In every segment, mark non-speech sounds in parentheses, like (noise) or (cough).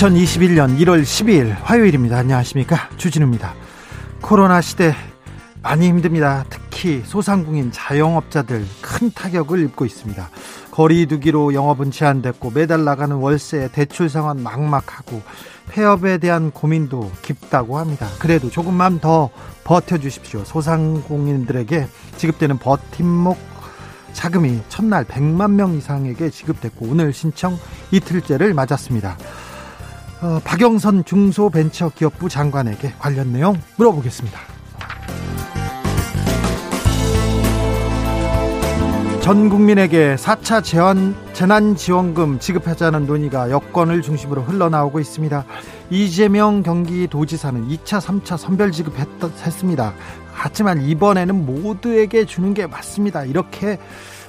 2021년 1월 12일 화요일입니다. 안녕하십니까. 주진우입니다. 코로나 시대 많이 힘듭니다. 특히 소상공인 자영업자들 큰 타격을 입고 있습니다. 거리두기로 영업은 제한됐고 매달 나가는 월세 대출 상황 막막하고 폐업에 대한 고민도 깊다고 합니다. 그래도 조금만 더 버텨주십시오. 소상공인들에게 지급되는 버팀목 자금이 첫날 100만 명 이상에게 지급됐고 오늘 신청 이틀째를 맞았습니다. 어, 박영선 중소벤처기업부 장관에게 관련 내용 물어보겠습니다. 전 국민에게 4차 재원, 재난지원금 지급하자는 논의가 여권을 중심으로 흘러나오고 있습니다. 이재명 경기도지사는 2차, 3차 선별 지급했습니다. 하지만 이번에는 모두에게 주는 게 맞습니다. 이렇게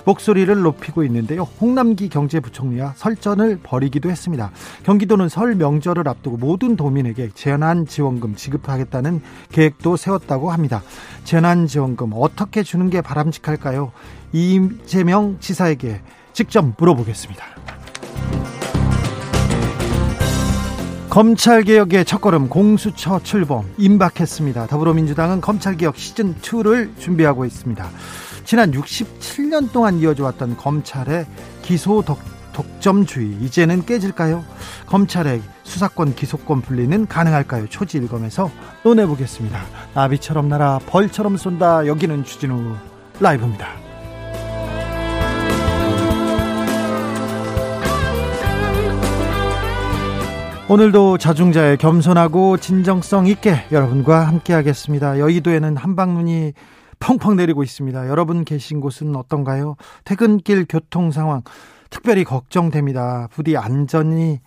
목소리를 높이고 있는데요. 홍남기 경제부총리와 설전을 벌이기도 했습니다. 경기도는 설 명절을 앞두고 모든 도민에게 재난지원금 지급하겠다는 계획도 세웠다고 합니다. 재난지원금 어떻게 주는 게 바람직할까요? 이재명 지사에게 직접 물어보겠습니다. 검찰개혁의 첫걸음 공수처 출범 임박했습니다. 더불어민주당은 검찰개혁 시즌2를 준비하고 있습니다. 지난 67년 동안 이어져 왔던 검찰의 기소 독, 독점주의 이제는 깨질까요? 검찰의 수사권 기소권 분리는 가능할까요? 초지일검에서 논해보겠습니다. 나비처럼 날아 벌처럼 쏜다. 여기는 주진우 라이브입니다. 오늘도 자중자의 겸손하고 진정성 있게 여러분과 함께하겠습니다. 여의도에는 한방눈이 펑펑 내리고 있습니다. 여러분 계신 곳은 어떤가요? 퇴근길 교통 상황 특별히 걱정됩니다. 부디 안전히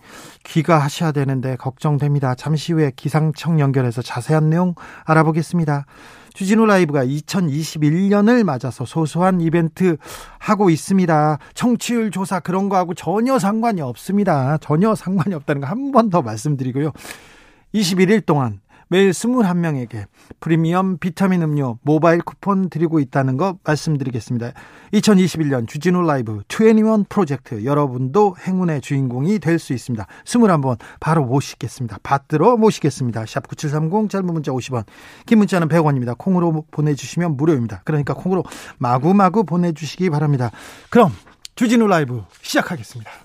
귀가하셔야 되는데 걱정됩니다. 잠시 후에 기상청 연결해서 자세한 내용 알아보겠습니다. 주진우 라이브가 2021년을 맞아서 소소한 이벤트 하고 있습니다. 청취율 조사 그런 거하고 전혀 상관이 없습니다. 전혀 상관이 없다는 거 한 번 더 말씀드리고요. 21일 동안 매일 21명에게 프리미엄 비타민 음료 모바일 쿠폰 드리고 있다는 거 말씀드리겠습니다. 2021년 주진우 라이브 21 프로젝트 여러분도 행운의 주인공이 될 수 있습니다. 21번 바로 모시겠습니다. 받들어 모시겠습니다. 샵9730 짧은 문자 50원 긴 문자는 100원입니다. 콩으로 보내주시면 무료입니다. 그러니까 콩으로 마구마구 보내주시기 바랍니다. 그럼 주진우 라이브 시작하겠습니다.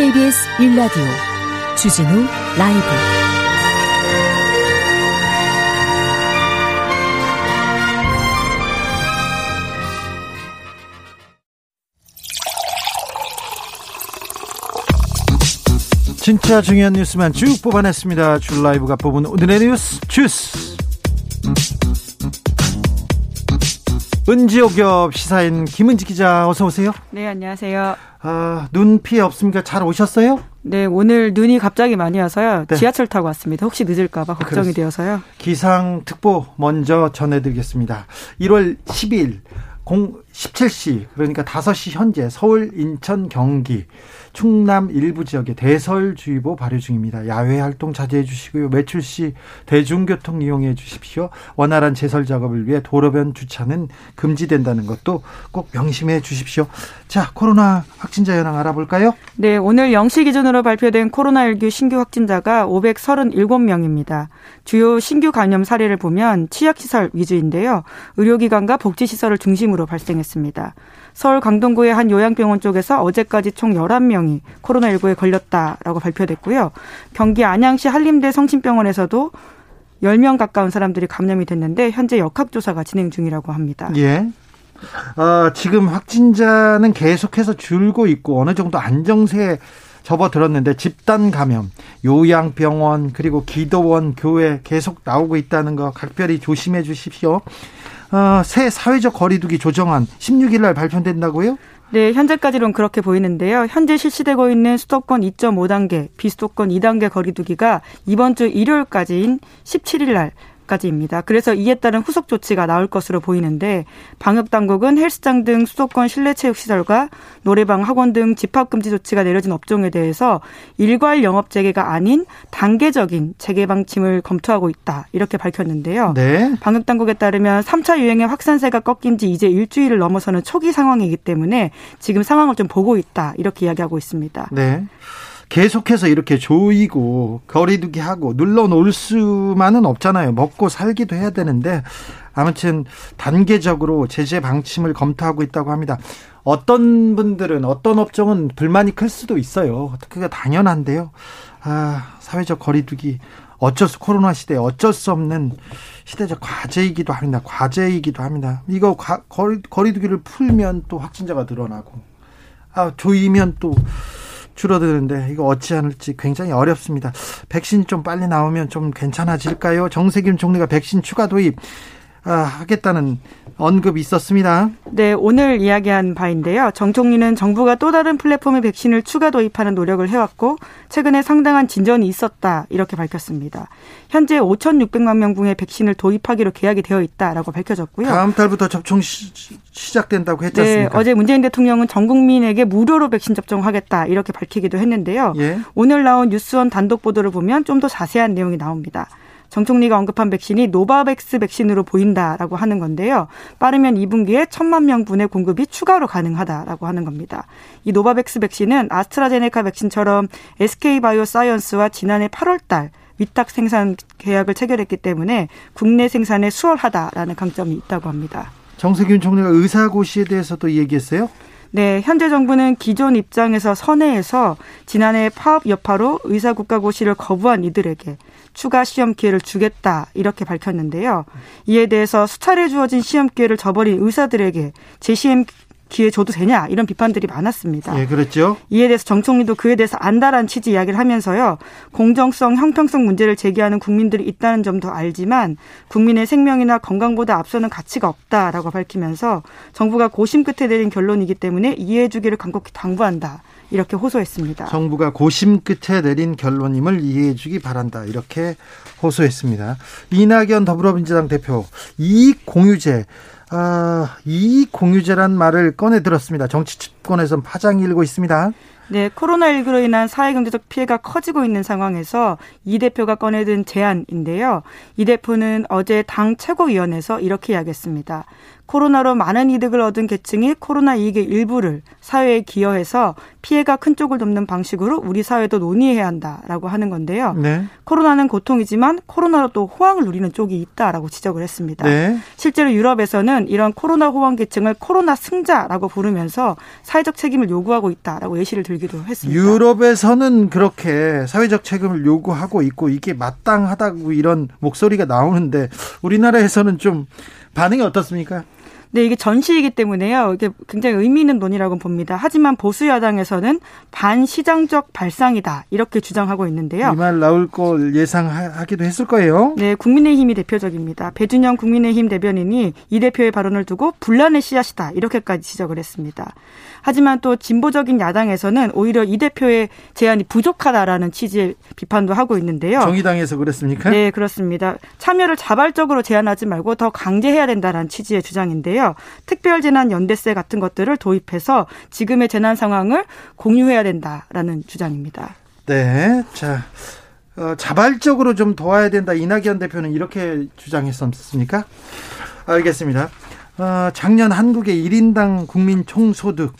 KBS 1라디오 주진우 라이브 진짜 중요한 뉴스만 쭉 뽑아냈습니다. 줄 라이브가 뽑은 오늘의 뉴스 주스. 은지옥엽 시사인 김은지 기자 어서 오세요. 네 안녕하세요. 아, 눈 피해 없습니까? 잘 오셨어요? 네, 오늘 눈이 갑자기 많이 와서요. 네. 지하철 타고 왔습니다. 혹시 늦을까봐 걱정이 그렇습니다. 되어서요. 기상 특보 먼저 전해드리겠습니다. 1월 10일 17시 그러니까 5시 현재 서울, 인천, 경기, 충남 일부 지역에 대설주의보 발효 중입니다. 야외 활동 자제해 주시고요. 매출 시 대중교통 이용해 주십시오. 원활한 제설 작업을 위해 도로변 주차는 금지된다는 것도 꼭 명심해 주십시오. 자, 코로나 확진자 현황 알아볼까요? 네, 오늘 0시 기준으로 발표된 코로나19 신규 확진자가 537명입니다. 주요 신규 감염 사례를 보면 치약시설 위주인데요. 의료기관과 복지시설을 중심으로 발생했습니다. 서울 강동구의 한 요양병원 쪽에서 어제까지 총 11명이 코로나19에 걸렸다라고 발표됐고요. 경기 안양시 한림대 성심병원에서도 10명 가까운 사람들이 감염이 됐는데 현재 역학조사가 진행 중이라고 합니다. 예. 어, 지금 확진자는 계속해서 줄고 있고 어느 정도 안정세에 접어들었는데 집단 감염, 요양병원 그리고 기도원, 교회 계속 나오고 있다는 거 각별히 조심해 주십시오. 어, 새 사회적 거리두기 조정안 16일 날 발표된다고요? 네, 현재까지는 그렇게 보이는데요. 현재 실시되고 있는 수도권 2.5단계, 비수도권 2단계 거리두기가 이번 주 일요일까지인 17일 날 까지입니다. 그래서 이에 따른 후속 조치가 나올 것으로 보이는데 방역 당국은 헬스장 등 수도권 실내 체육 시설과 노래방, 학원 등 집합 금지 조치가 내려진 업종에 대해서 일괄 영업 재개가 아닌 단계적인 재개 방침을 검토하고 있다. 이렇게 밝혔는데요. 네. 방역 당국에 따르면 3차 유행의 확산세가 꺾인 지 이제 일주일을 넘어서는 초기 상황이기 때문에 지금 상황을 좀 보고 있다. 이렇게 이야기하고 있습니다. 네. 계속해서 이렇게 조이고 거리두기 하고 눌러 놓을 수만은 없잖아요. 먹고 살기도 해야 되는데 아무튼 단계적으로 제재 방침을 검토하고 있다고 합니다. 어떤 분들은 어떤 업종은 불만이 클 수도 있어요. 그게 당연한데요. 아, 사회적 거리두기 어쩔 수 코로나 시대에 어쩔 수 없는 시대적 과제이기도 합니다. 과제이기도 합니다. 이거 과, 거리, 거리두기를 풀면 또 확진자가 늘어나고 아, 조이면 또 줄어드는데 이거 어찌할지 굉장히 어렵습니다. 백신이 좀 빨리 나오면 좀 괜찮아질까요? 정세균 총리가 백신 추가 도입 아, 하겠다는 언급이 있었습니다. 네, 오늘 이야기한 바인데요. 정 총리는 정부가 또 다른 플랫폼의 백신을 추가 도입하는 노력을 해왔고 최근에 상당한 진전이 있었다 이렇게 밝혔습니다. 현재 5,600만 명분의 백신을 도입하기로 계약이 되어 있다라고 밝혀졌고요. 다음 달부터 접종 시, 작된다고 했지 네, 않습니까? 어제 문재인 대통령은 전 국민에게 무료로 백신 접종하겠다 이렇게 밝히기도 했는데요. 예. 오늘 나온 뉴스원 단독 보도를 보면 좀 더 자세한 내용이 나옵니다. 정 총리가 언급한 백신이 노바백스 백신으로 보인다라고 하는 건데요. 빠르면 2분기에 천만 명분의 공급이 추가로 가능하다라고 하는 겁니다. 이 노바백스 백신은 아스트라제네카 백신처럼 SK바이오사이언스와 지난해 8월 달 위탁 생산 계약을 체결했기 때문에 국내 생산에 수월하다라는 강점이 있다고 합니다. 정세균 총리가 의사고시에 대해서도 얘기했어요? 네, 현재 정부는 기존 입장에서 선회해서 지난해 파업 여파로 의사국가고시를 거부한 이들에게 추가 시험 기회를 주겠다 이렇게 밝혔는데요. 이에 대해서 수차례 주어진 시험 기회를 저버린 의사들에게 재시험 기회 줘도 되냐 이런 비판들이 많았습니다. 예, 그렇죠. 이에 대해서 정 총리도 그에 대해서 안다란 취지 이야기를 하면서요. 공정성, 형평성 문제를 제기하는 국민들이 있다는 점도 알지만 국민의 생명이나 건강보다 앞서는 가치가 없다라고 밝히면서 정부가 고심 끝에 내린 결론이기 때문에 이해해 주기를 간곡히 당부한다. 이렇게 호소했습니다. 정부가 고심 끝에 내린 결론임을 이해해 주기 바란다. 이렇게 호소했습니다. 이낙연 더불어민주당 대표 이익 공유제 아, 이익 공유제란 말을 꺼내 들었습니다. 정치권에서 파장이 일고 있습니다. 네, 코로나19로 인한 사회경제적 피해가 커지고 있는 상황에서 이 대표가 꺼내든 제안인데요. 이 대표는 어제 당 최고위원회에서 이렇게 이야기했습니다. 코로나로 많은 이득을 얻은 계층이 코로나 이익의 일부를 사회에 기여해서 피해가 큰 쪽을 돕는 방식으로 우리 사회도 논의해야 한다라고 하는 건데요. 네. 코로나는 고통이지만 코로나로 또 호황을 누리는 쪽이 있다라고 지적을 했습니다. 네. 실제로 유럽에서는 이런 코로나 호황 계층을 코로나 승자라고 부르면서 사회적 책임을 요구하고 있다라고 예시를 들기도 했습니다. 유럽에서는 그렇게 사회적 책임을 요구하고 있고 이게 마땅하다고 이런 목소리가 나오는데 우리나라에서는 좀 반응이 어떻습니까? 네, 이게 전시이기 때문에요. 이게 굉장히 의미 있는 논의라고 봅니다. 하지만 보수 야당에서는 반시장적 발상이다 이렇게 주장하고 있는데요. 이 말 나올 걸 예상하기도 했을 거예요. 네, 국민의힘이 대표적입니다. 배준영 국민의힘 대변인이 이 대표의 발언을 두고 분란의 씨앗이다 이렇게까지 지적을 했습니다. 하지만 또 진보적인 야당에서는 오히려 이 대표의 제안이 부족하다라는 취지의 비판도 하고 있는데요. 정의당에서 그랬습니까? 네, 그렇습니다. 참여를 자발적으로 제안하지 말고 더 강제해야 된다라는 취지의 주장인데요. 있는데요. 특별 재난 연대세 같은 것들을 도입해서 지금의 재난 상황을 공유해야 된다라는 주장입니다. 네. 자, 어, 자발적으로 좀 도와야 된다. 이낙연 대표는 이렇게 주장했었습니까? 알겠습니다. 어, 작년 한국의 1인당 국민 총소득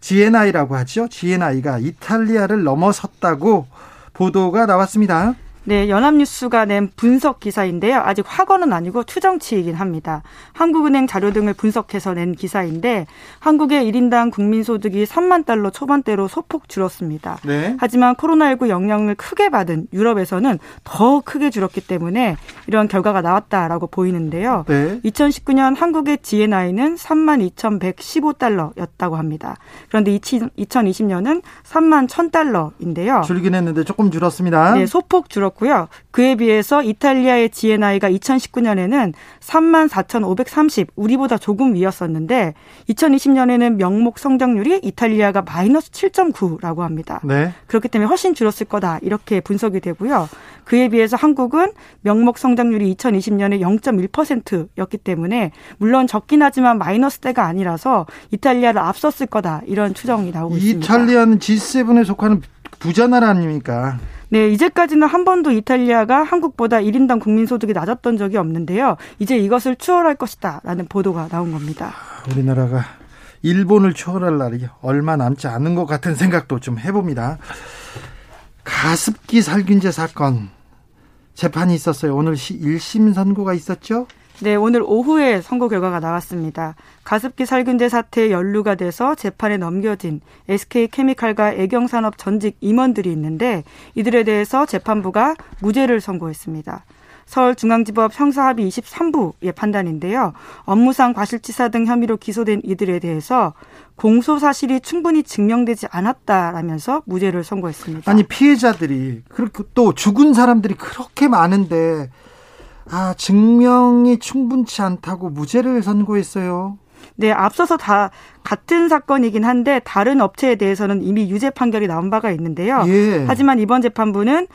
GNI라고 하죠. GNI가 이탈리아를 넘어섰다고 보도가 나왔습니다. 네, 연합뉴스가 낸 분석 기사인데요. 아직 확언은 아니고 추정치이긴 합니다. 한국은행 자료 등을 분석해서 낸 기사인데 한국의 1인당 국민소득이 3만 달러 초반대로 소폭 줄었습니다. 네. 하지만 코로나19 영향을 크게 받은 유럽에서는 더 크게 줄었기 때문에 이런 결과가 나왔다라고 보이는데요. 네. 2019년 한국의 GNI는 3만 2,115달러였다고 합니다. 그런데 2020년은 3만 1,000달러인데요. 줄긴 했는데 조금 줄었습니다. 네, 소폭 줄었 있었고요. 그에 비해서 이탈리아의 GNI가 2019년에는 3만 4,530, 우리보다 조금 위였었는데 2020년에는 명목 성장률이 이탈리아가 마이너스 7.9라고 합니다. 네. 그렇기 때문에 훨씬 줄었을 거다 이렇게 분석이 되고요. 그에 비해서 한국은 명목 성장률이 2020년에 0.1%였기 때문에 물론 적긴 하지만 마이너스 대가 아니라서 이탈리아를 앞섰을 거다 이런 추정이 나오고 있습니다. 이탈리아는 G7에 속하는 부자 나라 아닙니까? 네, 이제까지는 한 번도 이탈리아가 한국보다 1인당 국민소득이 낮았던 적이 없는데요. 이제 이것을 추월할 것이다 라는 보도가 나온 겁니다. 우리나라가 일본을 추월할 날이 얼마 남지 않은 것 같은 생각도 좀 해봅니다. 가습기 살균제 사건 재판이 있었어요. 오늘 1심 선고가 있었죠? 네, 오늘 오후에 선고 결과가 나왔습니다. 가습기 살균제 사태에 연루가 돼서 재판에 넘겨진 SK케미칼과 애경산업 전직 임원들이 있는데 이들에 대해서 재판부가 무죄를 선고했습니다. 서울중앙지법 형사합의 23부의 판단인데요. 업무상 과실치사 등 혐의로 기소된 이들에 대해서 공소 사실이 충분히 증명되지 않았다라면서 무죄를 선고했습니다. 아니 피해자들이 그렇게 또 죽은 사람들이 그렇게 많은데 아, 증명이 충분치 않다고 무죄를 선고했어요. 네, 앞서서 다 같은 사건이긴 한데 다른 업체에 대해서는 이미 유죄 판결이 나온 바가 있는데요. 예. 하지만 이번 재판부는 어,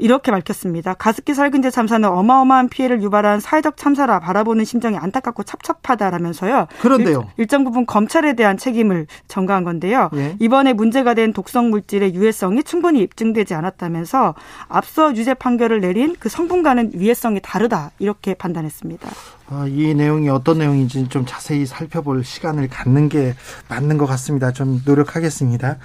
이렇게 밝혔습니다. 가습기 살균제 참사는 어마어마한 피해를 유발한 사회적 참사라 바라보는 심정이 안타깝고 찹찹하다라면서요. 그런데요. 일, 정 부분 검찰에 대한 책임을 전가한 건데요. 예. 이번에 문제가 된 독성 물질의 유해성이 충분히 입증되지 않았다면서 앞서 유죄 판결을 내린 그 성분과는 위해성이 다르다 이렇게 판단했습니다. 아, 이 내용이 어떤 내용인지 좀 자세히 살펴볼 시간을 갖는 게 맞는 것 같습니다. 좀 노력하겠습니다.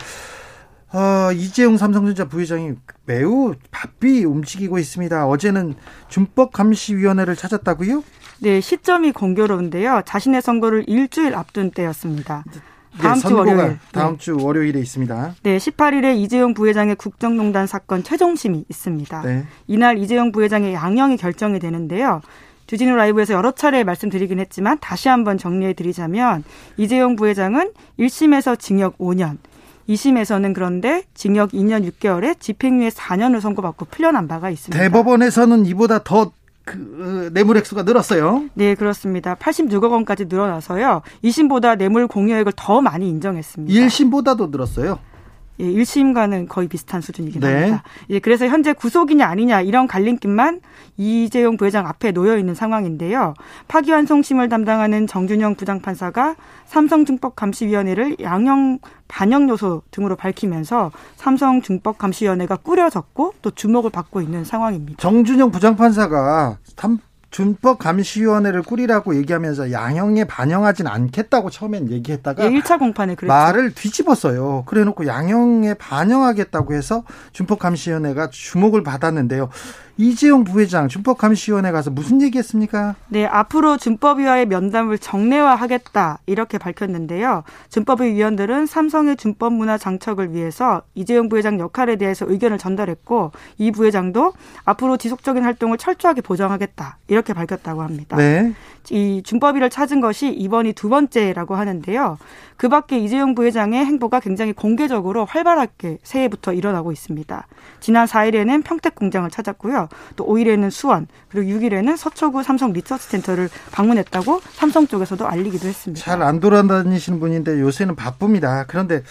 어, 이재용 삼성전자 부회장이 매우 바삐 움직이고 있습니다. 어제는 준법감시위원회를 찾았다고요? 네, 시점이 공교로운데요. 자신의 선거를 일주일 앞둔 때였습니다. 네, 다음 주 월요일. 다음 네. 주 월요일에 있습니다. 네, 18일에 이재용 부회장의 국정농단 사건 최종심이 있습니다. 네. 이날 이재용 부회장의 양형이 결정이 되는데요. 주진우 라이브에서 여러 차례 말씀드리긴 했지만 다시 한번 정리해 드리자면 이재용 부회장은 1심에서 징역 5년, 2심에서는 그런데 징역 2년 6개월에 집행유예 4년을 선고받고 풀려난 바가 있습니다. 대법원에서는 이보다 더 그 뇌물 액수가 늘었어요. 네, 그렇습니다. 86억 원까지 늘어나서요. 2심보다 뇌물 공여액을 더 많이 인정했습니다. 1심보다도 늘었어요. 예, 1심과는 거의 비슷한 수준이긴 네. 합니다. 예, 그래서 현재 구속이냐 아니냐 이런 갈림길만 이재용 부회장 앞에 놓여 있는 상황인데요. 파기환송심을 담당하는 정준영 부장판사가 삼성증법감시위원회를 양형 반영 요소 등으로 밝히면서 삼성증법감시위원회가 꾸려졌고 또 주목을 받고 있는 상황입니다. 정준영 부장판사가 준법감시위원회를 꾸리라고 얘기하면서 양형에 반영하진 않겠다고 처음엔 얘기했다가 예, 1차 공판에 그랬죠. 말을 뒤집었어요. 그래놓고 양형에 반영하겠다고 해서 준법감시위원회가 주목을 받았는데요. 이재용 부회장 준법감시위원회 가서 무슨 얘기했습니까? 네, 앞으로 준법위와의 면담을 정례화하겠다 이렇게 밝혔는데요. 준법위 위원들은 삼성의 준법 문화 장착을 위해서 이재용 부회장 역할에 대해서 의견을 전달했고 이 부회장도 앞으로 지속적인 활동을 철저하게 보장하겠다 이렇게 밝혔다고 합니다. 네. 이 준법위를 찾은 것이 이번이 두 번째라고 하는데요. 그 밖에 이재용 부회장의 행보가 굉장히 공개적으로 활발하게 새해부터 일어나고 있습니다. 지난 4일에는 평택 공장을 찾았고요. 또 5일에는 수원, 그리고 6일에는 서초구 삼성 리서치 센터를 방문했다고 삼성 쪽에서도 알리기도 했습니다. 잘 안 돌아다니시는 분인데 요새는 바쁩니다. 그런데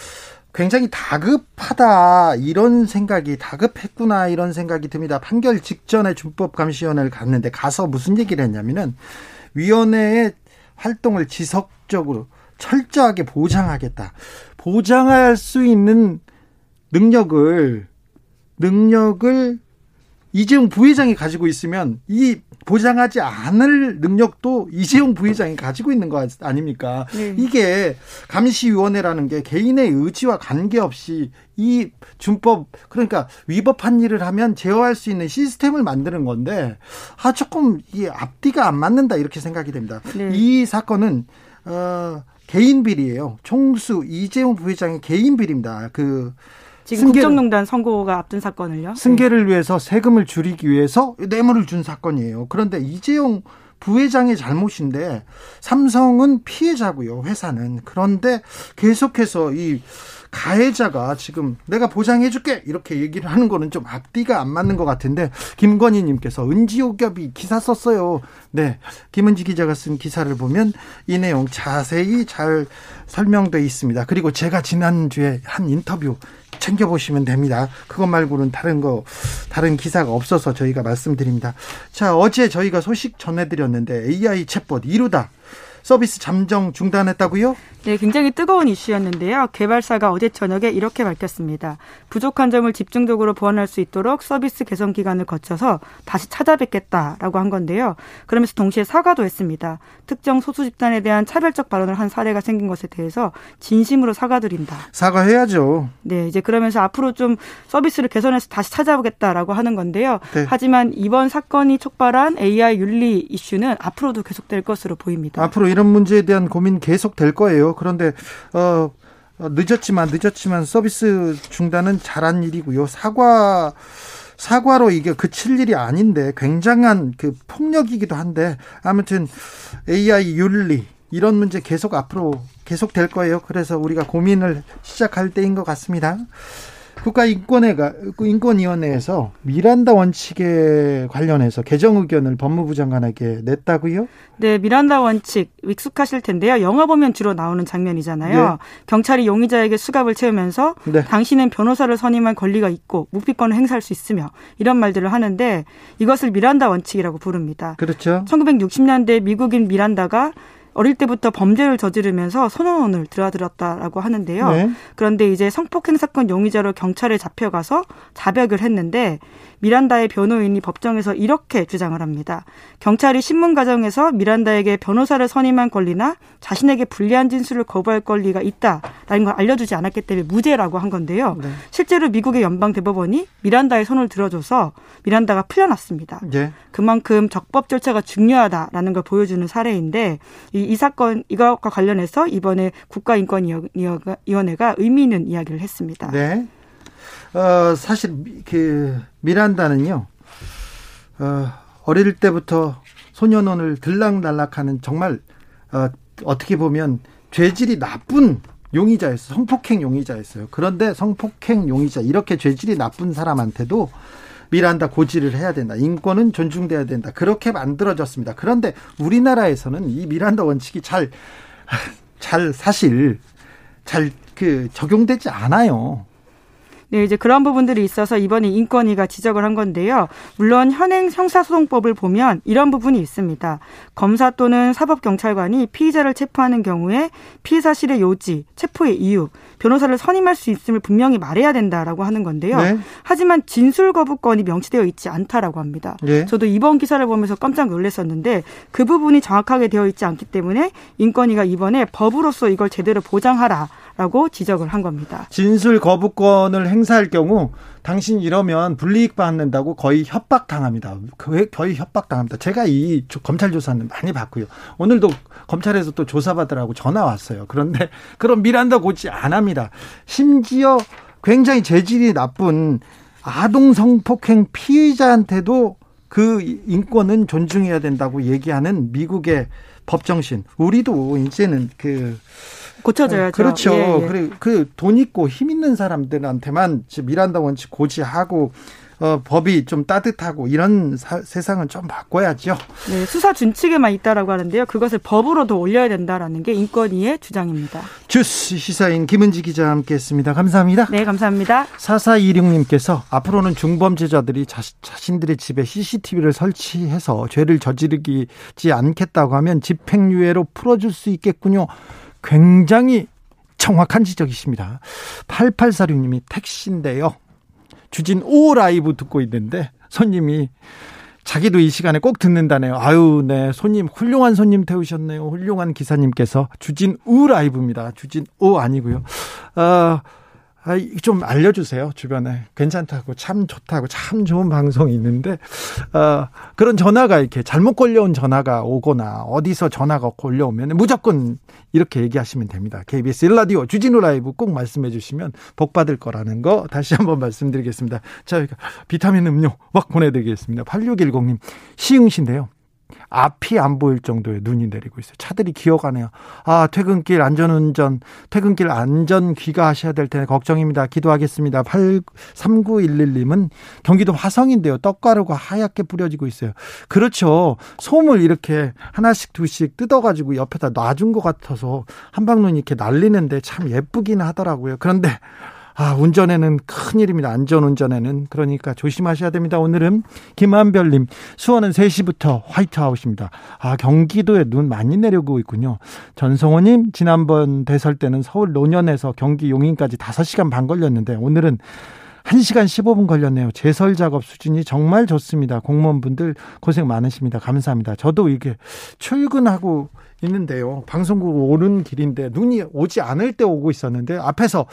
굉장히 다급하다 이런 생각이 다급했구나 이런 생각이 듭니다. 판결 직전에 준법 감시위원회를 갔는데 가서 무슨 얘기를 했냐면은 위원회에 활동을 지속적으로 철저하게 보장하겠다. 보장할 수 있는 능력을 능력을 이재용 부회장이 가지고 있으면 이 보장하지 않을 능력도 이재용 부회장이 가지고 있는 거 아닙니까? 네. 이게 감시위원회라는 게 개인의 의지와 관계없이 이 준법 그러니까 위법한 일을 하면 제어할 수 있는 시스템을 만드는 건데 아 조금 이 앞뒤가 안 맞는다 이렇게 생각이 됩니다. 네. 이 사건은 어 개인 비리예요. 총수 이재용 부회장의 개인 비리입니다. 그 지금 승계를, 국정농단 선고가 앞둔 사건을요. 승계를 네. 위해서 세금을 줄이기 위해서 뇌물을 준 사건이에요. 그런데 이재용 부회장의 잘못인데 삼성은 피해자고요. 회사는 그런데 계속해서 이 가해자가 지금 내가 보장해줄게 이렇게 얘기를 하는 거는 좀 앞뒤가 안 맞는 것 같은데 김건희님께서 은지옥겹이 기사 썼어요. 네, 김은지 기자가 쓴 기사를 보면 이 내용 자세히 잘 설명돼 있습니다. 그리고 제가 지난 주에 한 인터뷰 챙겨보시면 됩니다. 그것 말고는 다른 거, 다른 기사가 없어서 저희가 말씀드립니다. 자, 어제 저희가 소식 전해드렸는데 AI 챗봇 이루다 서비스 잠정 중단했다고요? 네, 굉장히 뜨거운 이슈였는데요. 개발사가 어제 저녁에 이렇게 밝혔습니다. 부족한 점을 집중적으로 보완할 수 있도록 서비스 개선 기간을 거쳐서 다시 찾아뵙겠다라고 한 건데요. 그러면서 동시에 사과도 했습니다. 특정 소수 집단에 대한 차별적 발언을 한 사례가 생긴 것에 대해서 진심으로 사과드린다. 사과해야죠. 네, 이제 그러면서 앞으로 좀 서비스를 개선해서 다시 찾아보겠다라고 하는 건데요. 네. 하지만 이번 사건이 촉발한 AI 윤리 이슈는 앞으로도 계속될 것으로 보입니다. 앞으로 이런 문제에 대한 고민 계속될 거예요. 그런데 어, 어 늦었지만 늦었지만 서비스 중단은 잘한 일이고요. 사과 사과로 이게 그칠 일이 아닌데 굉장한 그 폭력이기도 한데 아무튼 AI 윤리 이런 문제 계속 앞으로 계속 될 거예요. 그래서 우리가 고민을 시작할 때인 것 같습니다. 국가인권회가 인권위원회에서 미란다 원칙에 관련해서 개정 의견을 법무부 장관에게 냈다고요? 네, 미란다 원칙 익숙하실 텐데요. 영화 보면 주로 나오는 장면이잖아요. 네. 경찰이 용의자에게 수갑을 채우면서 네. 당신은 변호사를 선임할 권리가 있고 묵비권을 행사할 수 있으며 이런 말들을 하는데 이것을 미란다 원칙이라고 부릅니다. 그렇죠. 1960년대 미국인 미란다가 어릴 때부터 범죄를 저지르면서 선언을 들어들었다라고 하는데요. 네. 그런데 이제 성폭행 사건 용의자로 경찰에 잡혀가서 자백을 했는데 미란다의 변호인이 법정에서 이렇게 주장을 합니다. 경찰이 신문 과정에서 미란다에게 변호사를 선임한 권리나 자신에게 불리한 진술을 거부할 권리가 있다라는 걸 알려주지 않았기 때문에 무죄라고 한 건데요. 네. 실제로 미국의 연방 대법원이 미란다의 손을 들어줘서 미란다가 풀려났습니다. 네. 그만큼 적법 절차가 중요하다라는 걸 보여주는 사례인데 이, 이 사건 이것과 관련해서 이번에 국가인권위원회가 의미 있는 이야기를 했습니다. 네. 어, 사실 그 미란다는요. 어, 어릴 때부터 소년원을 들락날락하는 정말 어, 어떻게 보면 죄질이 나쁜 용의자였어요. 성폭행 용의자였어요. 그런데 성폭행 용의자 이렇게 죄질이 나쁜 사람한테도 미란다 고지를 해야 된다. 인권은 존중돼야 된다. 그렇게 만들어졌습니다. 그런데 우리나라에서는 이 미란다 원칙이 잘, 잘 사실 잘 그 적용되지 않아요. 네, 이제 그런 부분들이 있어서 이번에 인권위가 지적을 한 건데요. 물론 현행 형사소송법을 보면 이런 부분이 있습니다. 검사 또는 사법경찰관이 피의자를 체포하는 경우에 피의 사실의 요지, 체포의 이유, 변호사를 선임할 수 있음을 분명히 말해야 된다라고 하는 건데요. 네. 하지만 진술 거부권이 명시되어 있지 않다라고 합니다. 네. 저도 이번 기사를 보면서 깜짝 놀랐었는데 그 부분이 정확하게 되어 있지 않기 때문에 인권위가 이번에 법으로서 이걸 제대로 보장하라. 라고 지적을 한 겁니다. 진술 거부권을 행사할 경우 당신 이러면 불이익 받는다고 거의 협박 당합니다. 거의 협박 당합니다. 제가 이 검찰 조사는 많이 받고요. 오늘도 검찰에서 또 조사받으라고 전화 왔어요. 그런데 (laughs) 그럼 미란다 고지 안 합니다. 심지어 굉장히 재질이 나쁜 아동 성폭행 피의자한테도 그 인권은 존중해야 된다고 얘기하는 미국의 법정신. 우리도 이제는 그 고쳐져야죠. 그렇죠. 예, 예. 그리고 그돈 있고 힘 있는 사람들한테만 미란다 원칙 고지하고 어, 법이 좀 따뜻하고 이런 사, 세상은 좀 바꿔야죠. 네, 수사 준칙에만 있다라고 하는데요. 그것을 법으로 더 올려야 된다라는 게 인권위의 주장입니다. 주스 시사인 김은지 기자 함께했습니다. 감사합니다. 네, 감사합니다. 4426님께서 앞으로는 중범죄자들이 자, 자신들의 집에 CCTV를 설치해서 죄를 저지르지 않겠다고 하면 집행유예로 풀어줄 수 있겠군요. 굉장히 정확한 지적이십니다. 8846님이 택시인데요. 주진 오 라이브 듣고 있는데 손님이 자기도 이 시간에 꼭 듣는다네요. 아유, 네. 손님, 훌륭한 손님 태우셨네요. 훌륭한 기사님께서 주진 우 라이브입니다. 주진 우 아니고요. 어, 아, 좀 알려주세요 주변에 괜찮다고 참 좋다고 참 좋은 방송이 있는데 어, 그런 전화가 이렇게 잘못 걸려온 전화가 오거나 어디서 전화가 걸려오면 무조건 이렇게 얘기하시면 됩니다. KBS 일라디오 주진우 라이브 꼭 말씀해 주시면 복 받을 거라는 거 다시 한번 말씀드리겠습니다. 자 비타민 음료 막 보내드리겠습니다. 8610님 시흥시인데요. 앞이 안 보일 정도의 눈이 내리고 있어요. 차들이 기어가네요. 아, 퇴근길 안전운전, 퇴근길 안전 귀가하셔야 될 텐데 걱정입니다. 기도하겠습니다. 8, 3911님은 경기도 화성인데요. 떡가루가 하얗게 뿌려지고 있어요. 그렇죠. 솜을 이렇게 하나씩 두씩 뜯어가지고 옆에다 놔준 것 같아서 한방눈이 이렇게 날리는데 참 예쁘긴 하더라고요. 그런데 아, 운전에는 큰일입니다. 안전 운전에는. 그러니까 조심하셔야 됩니다. 오늘은 김한별님, 수원은 3시부터 화이트아웃입니다. 아, 경기도에 눈 많이 내려오고 있군요. 전성호님, 지난번 대설 때는 서울 노년에서 경기 용인까지 5시간 반 걸렸는데 오늘은 1시간 15분 걸렸네요. 제설 작업 수준이 정말 좋습니다. 공무원분들 고생 많으십니다. 감사합니다. 저도 이게 출근하고 있는데요. 방송국 오는 길인데 눈이 오지 않을 때 오고 있었는데 앞에서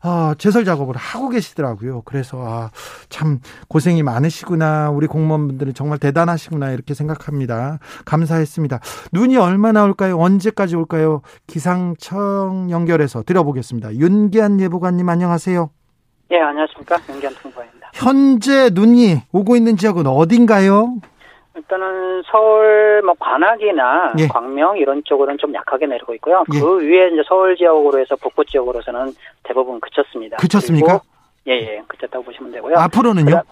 아, 제설 작업을 하고 계시더라고요. 그래서 아, 참 고생이 많으시구나. 우리 공무원분들은 정말 대단하시구나 이렇게 생각합니다. 감사했습니다. 눈이 얼마나 올까요? 언제까지 올까요? 기상청 연결해서 들어보겠습니다. 윤기한 예보관님 안녕하세요. 예, 안녕하십니까? 윤기한 통보입니다. 현재 눈이 오고 있는 지역은 어딘가요? 일단은 서울 뭐 관악이나 예. 광명 이런 쪽으로는 좀 약하게 내리고 있고요. 예. 그 위에 이제 서울 지역으로 해서 북부 지역으로서는 대부분 그쳤습니다. 그쳤습니까? 예예, 예, 그쳤다고 보시면 되고요. 앞으로는요?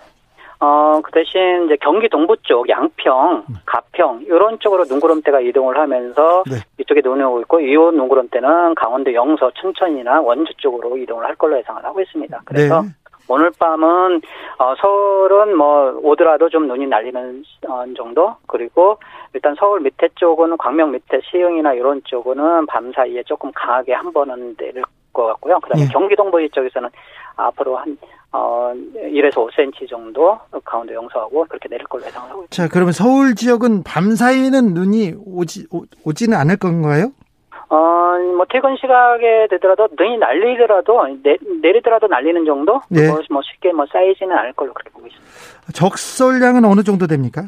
어, 그 대신 이제 경기 동부 쪽, 양평, 음. 가평, 이런 쪽으로 눈구름대가 이동을 하면서 네. 이쪽에 눈이 오고 있고, 이 눈구름대는 강원도 영서, 춘천이나 원주 쪽으로 이동을 할 걸로 예상을 하고 있습니다. 그래서 네. 오늘 밤은 어, 서울은 뭐 오더라도 좀 눈이 날리는 어, 정도 그리고 일단 서울 밑에 쪽은 광명 밑에 시흥이나 이런 쪽은 밤 사이에 조금 강하게 한 번은 내릴 것 같고요. 그다음에 예. 경기 동부 이쪽에서는 앞으로 한 어, 1에서 5cm 정도 강원도 영서하고 그렇게 내릴 걸로 예상을 하고 있습니다. 자, 그러면 서울 지역은 밤 사이에는 눈이 오지 오, 오지는 않을 건가요? 어, 뭐 퇴근 시각에 되더라도 눈이 날리더라도 내, 내리더라도 날리는 정도 네. 뭐, 뭐 쉽게 뭐 쌓이지는 않을 걸로 그렇게 보고 있습니다. 적설량은 어느 정도 됩니까?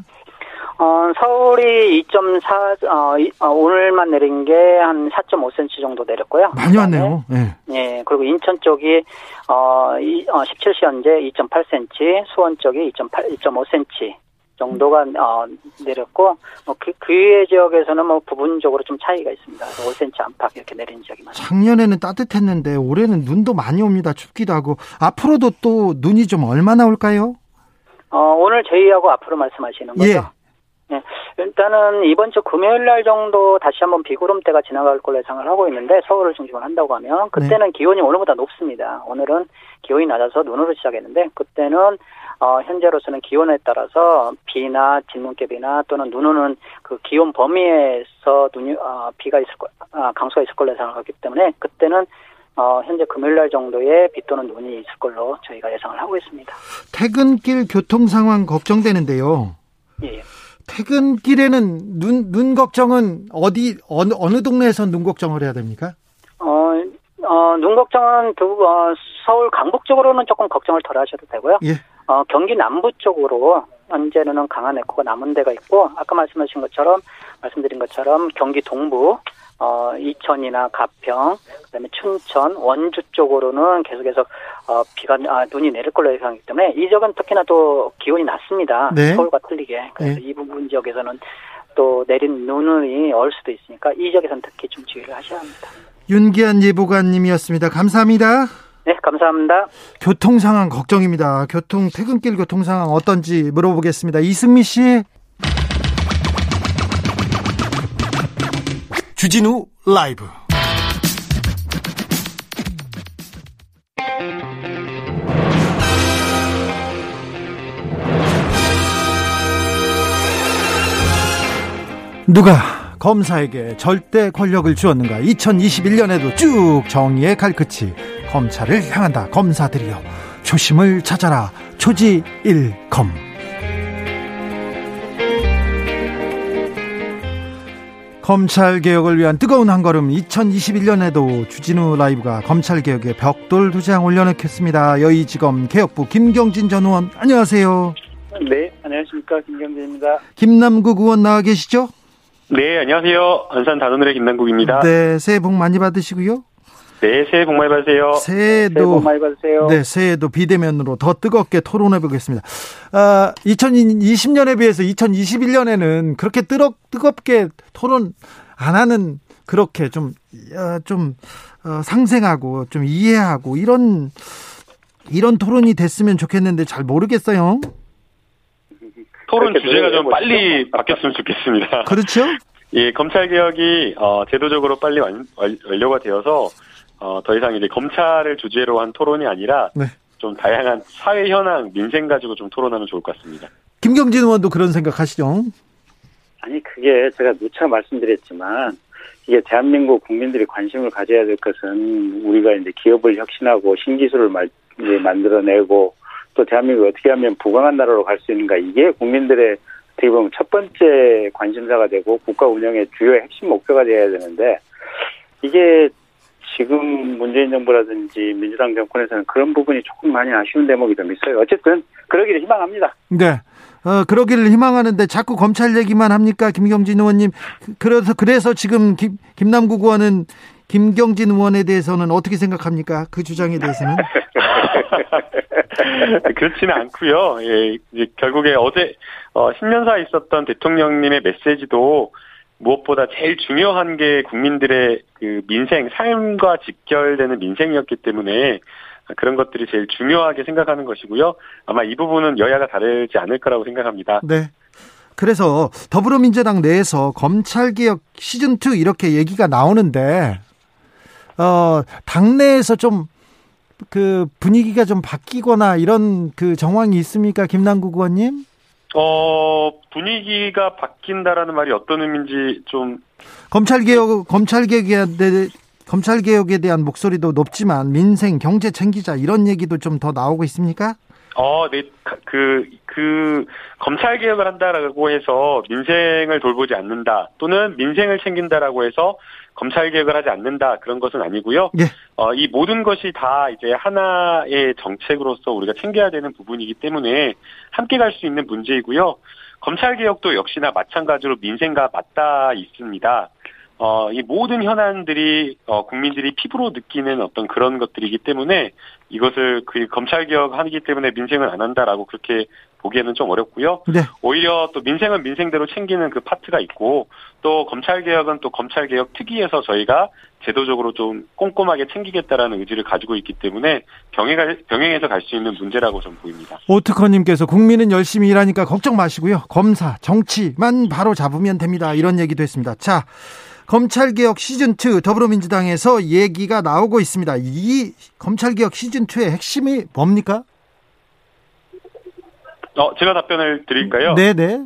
어, 서울이 2.4, 어, 어, 오늘만 내린 게 한 4.5cm 정도 내렸고요. 많이 왔네요. 네. 예, 그리고 인천 쪽이, 어, 이, 어 17시 현재 2.8cm, 수원 쪽이 2.8, 2.5cm, 정도가 어, 내렸고 뭐 그, 그 위의 지역에서는 뭐 부분적으로 좀 차이가 있습니다. 5cm 안팎 이렇게 내린 지역이 많습니다. 작년에는 따뜻했는데 올해는 눈도 많이 옵니다. 춥기도 하고 앞으로도 또 눈이 좀 얼마나 올까요? 어, 오늘 저희하고 앞으로 말씀하시는 거죠? 예. 네, 일단은 이번 주 금요일 날 정도 다시 한번 비구름대가 지나갈 걸로 예상을 하고 있는데 서울을 중심으로 한다고 하면 그때는 네. 기온이 오늘보다 높습니다. 오늘은 기온이 낮아서 눈으로 시작했는데 그때는 어, 현재로서는 기온에 따라서 비나 진눈깨비나 또는 눈 오는 그 기온 범위에서 눈이 어, 비가 있을 거, 아, 강수가 있을 걸로 예상하기 때문에 그때는 어, 현재 금요일 날 정도의 비 또는 눈이 있을 걸로 저희가 예상을 하고 있습니다. 퇴근길 교통 상황 걱정되는데요. 예. 퇴근길에는 눈, 눈 걱정은 어디, 어느, 어느 동네에서 눈 걱정을 해야 됩니까? 어, 어, 눈 걱정은 두, 어, 서울 강북 쪽으로는 조금 걱정을 덜 하셔도 되고요. 예. 어, 경기 남부 쪽으로 현재는 강한 에코가 남은 데가 있고 아까 말씀하신 것처럼 말씀드린 것처럼 경기 동부 어, 이천이나 가평, 그다음에 춘천, 원주 쪽으로는 계속해서 어, 비가 아, 눈이 내릴 걸로 예상하기 때문에 이 지역은 특히나 또 기온이 낮습니다. 네. 서울과 틀리게 그래서 네. 이 부분 지역에서는 또 내린 눈이 얼 수도 있으니까 이 지역에서는 특히 좀 주의를 하셔야 합니다. 윤기한 예보관님이었습니다. 감사합니다. 네, 감사합니다. 교통 상황 걱정입니다. 교통 퇴근길 교통 상황 어떤지 물어보겠습니다. 이승미 씨. 주진우 라이브. 누가 검사에게 절대 권력을 주었는가? 2021년에도 쭉 정의의 칼끝이 검찰을 향한다. 검사들이여 조심을 찾아라. 초지일검. 검찰 개혁을 위한 뜨거운 한 걸음 2021년에도 주진우 라이브가 검찰 개혁에 벽돌 두 장 올려놓겠습니다. 여의지검 개혁부 김경진 전 의원 안녕하세요. 네, 안녕하십니까 김경진입니다. 김남국 의원 나와 계시죠? 네, 안녕하세요. 안산 단원을의 김남국입니다. 네, 새해 복 많이 받으시고요. 네, 새해 복 많이 받으세요. 새해도 새해 복 많이 받으세요. 네, 새해도 비대면으로 더 뜨겁게 토론해 보겠습니다. 아, 2020년에 비해서 2021년에는 그렇게 뜨겁, 뜨겁게 토론 안 하는 그렇게 좀, 어, 좀, 어, 상생하고 좀 이해하고 이런, 이런 토론이 됐으면 좋겠는데 잘 모르겠어요. 토론 주제가 좀 빨리 바뀌었으면 좋겠습니다. 그렇죠? (laughs) 예, 검찰 개혁이 어, 제도적으로 빨리 완, 완료가 되어서 어, 더 이상 이제 검찰을 주제로 한 토론이 아니라 네. 좀 다양한 사회 현황, 민생 가지고 좀 토론하면 좋을 것 같습니다. 김경진 의원도 그런 생각하시죠? 아니 그게 제가 누차 말씀드렸지만 이게 대한민국 국민들이 관심을 가져야 될 것은 우리가 이제 기업을 혁신하고 신기술을 말, 이제 만들어내고 또 대한민국이 어떻게 하면 부강한 나라로 갈 수 있는가 이게 국민들의 어떻게 보면 첫 번째 관심사가 되고 국가 운영의 주요 핵심 목표가 되어야 되는데 이게 지금 문재인 정부라든지 민주당 정권에서는 그런 부분이 조금 많이 아쉬운 대목이 좀 있어요. 어쨌든 그러기를 희망합니다. 네. 어, 그러기를 희망하는데 자꾸 검찰 얘기만 합니까? 김경진 의원님. 그래서, 그래서 지금 김, 김남국 의원은 김경진 의원에 대해서는 어떻게 생각합니까? 그 주장에 대해서는? (laughs) 그렇지는 않고요. 예, 결국에 어제 어, 신년사에 있었던 대통령님의 메시지도 무엇보다 제일 중요한 게 국민들의 그 민생, 삶과 직결되는 민생이었기 때문에 그런 것들이 제일 중요하게 생각하는 것이고요. 아마 이 부분은 여야가 다르지 않을 거라고 생각합니다. 네. 그래서 더불어민주당 내에서 검찰개혁 시즌2 이렇게 얘기가 나오는데, 어, 당내에서 좀 그 분위기가 좀 바뀌거나 이런 그 정황이 있습니까? 김남국 의원님? 어, 분위기가 바뀐다라는 말이 어떤 의미인지 좀. 검찰 개혁, 검찰 개혁에, 검찰 개혁에 대한 목소리도 높지만 민생, 경제 챙기자 이런 얘기도 좀 더 나오고 있습니까? 어, 네, 그, 그, 검찰 개혁을 한다라고 해서 민생을 돌보지 않는다 또는 민생을 챙긴다라고 해서 검찰 개혁을 하지 않는다 그런 것은 아니고요. 예. 어, 이 모든 것이 다 이제 하나의 정책으로서 우리가 챙겨야 되는 부분이기 때문에 함께 갈 수 있는 문제이고요. 검찰 개혁도 역시나 마찬가지로 민생과 맞닿아 있습니다. 어, 이 모든 현안들이 어, 국민들이 피부로 느끼는 어떤 그런 것들이기 때문에 이것을 그 검찰 개혁하기 때문에 민생을 안 한다라고 그렇게 보기에는 좀 어렵고요. 네. 오히려 또 민생은 민생대로 챙기는 그 파트가 있고 또 검찰 개혁은 또 검찰 개혁 특위에서 저희가 제도적으로 좀 꼼꼼하게 챙기겠다라는 의지를 가지고 있기 때문에 병행 병행해서 갈 수 있는 문제라고 좀 보입니다. 오특허님께서 국민은 열심히 일하니까 걱정 마시고요. 검사, 정치만 바로 잡으면 됩니다. 이런 얘기도 했습니다. 자. 검찰개혁 시즌2 더불어민주당에서 얘기가 나오고 있습니다. 이 검찰개혁 시즌2의 핵심이 뭡니까? 어, 제가 답변을 드릴까요? 네네.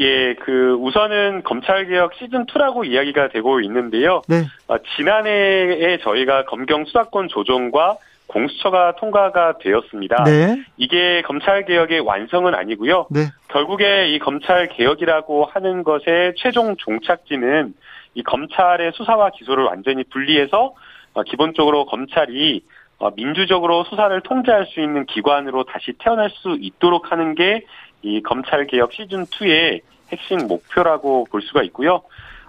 예, 그 우선은 검찰개혁 시즌 2라고 이야기가 되고 있는데요. 네. 어, 지난해에 저희가 검경 수사권 조정과 공수처가 통과가 되었습니다. 네. 이게 검찰 개혁의 완성은 아니고요. 네. 결국에 이 검찰 개혁이라고 하는 것의 최종 종착지는 이 검찰의 수사와 기소를 완전히 분리해서 어, 기본적으로 검찰이 어, 민주적으로 수사를 통제할 수 있는 기관으로 다시 태어날 수 있도록 하는 게 이 검찰 개혁 시즌 2의 핵심 목표라고 볼 수가 있고요.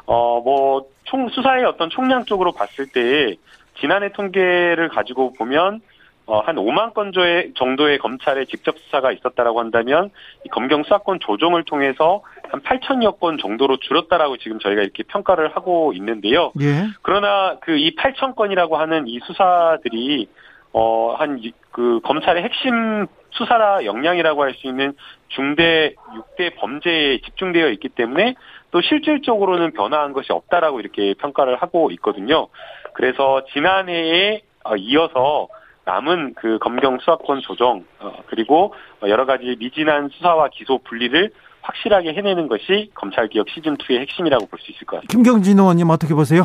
어, 뭐, 총, 수사의 어떤 총량 쪽으로 봤을 때, 지난해 통계를 가지고 보면, 어, 한 5만 건 정도의 검찰의 직접 수사가 있었다라고 한다면, 이 검경 수사권 조정을 통해서 한 8천여 건 정도로 줄었다라고 지금 저희가 이렇게 평가를 하고 있는데요. 예. 그러나 그 이 8천 건이라고 하는 이 수사들이 어 한 그 검찰의 핵심 수사라 역량이라고 할 수 있는 중대 6대 범죄에 집중되어 있기 때문에 또 실질적으로는 변화한 것이 없다라고 이렇게 평가를 하고 있거든요. 그래서 지난해에 어, 이어서 남은 그 검경 수사권 조정 어, 그리고 여러 가지 미진한 수사와 기소 분리를 확실하게 해내는 것이 검찰개혁 시즌2의 핵심이라고 볼 수 있을 것 같습니다. 김경진 의원님 어떻게 보세요?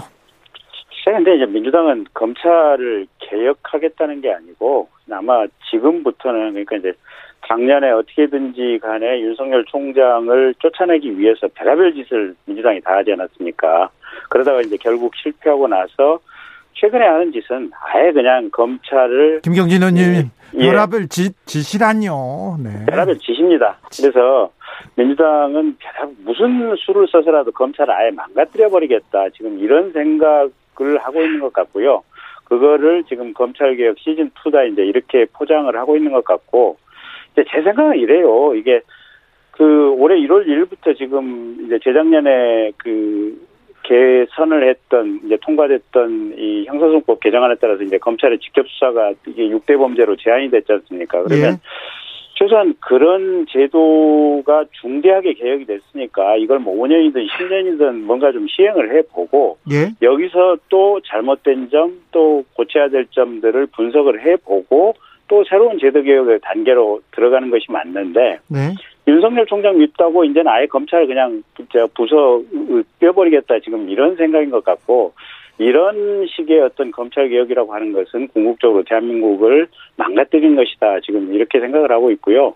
그런데 이제 민주당은 검찰을 개혁하겠다는 게 아니고 아마 지금부터는 그러니까 이제 작년에 어떻게든지 간에 윤석열 총장을 쫓아내기 위해서 별의별 짓을 민주당이 다 하지 않았습니까? 그러다가 이제 결국 실패하고 나서 최근에 하는 짓은 아예 그냥 검찰을 김경진 의원님 예, 별의별 짓 짓이란요. 네. 별의별 짓입니다. 그래서 민주당은 무슨 수를 써서라도 검찰을 아예 망가뜨려 버리겠다. 지금 이런 생각을 하고 있는 것 같고요. 그거를 지금 검찰개혁 시즌 2다 이제 이렇게 포장을 하고 있는 것 같고 이제 제 생각은 이래요. 이게 그 올해 1월 1일부터 지금 이제 재작년에 그 개선을 했던 이제 통과됐던 이 형사소송법 개정안에 따라서 이제 검찰의 직접 수사가 이게 6대 범죄로 제한이 됐지 않습니까? 그러면 예. 최소한 그런 제도가 중대하게 개혁이 됐으니까 이걸 뭐 5년이든 10년이든 뭔가 좀 시행을 해보고 예. 여기서 또 잘못된 점 또 고쳐야 될 점들을 분석을 해보고 또 새로운 제도 개혁의 단계로 들어가는 것이 맞는데 네. 윤석열 총장 밉다고 이제는 아예 검찰을 그냥 부서 빼버리겠다 지금 이런 생각인 것 같고 이런 식의 어떤 검찰 개혁이라고 하는 것은 궁극적으로 대한민국을 망가뜨린 것이다. 지금 이렇게 생각을 하고 있고요.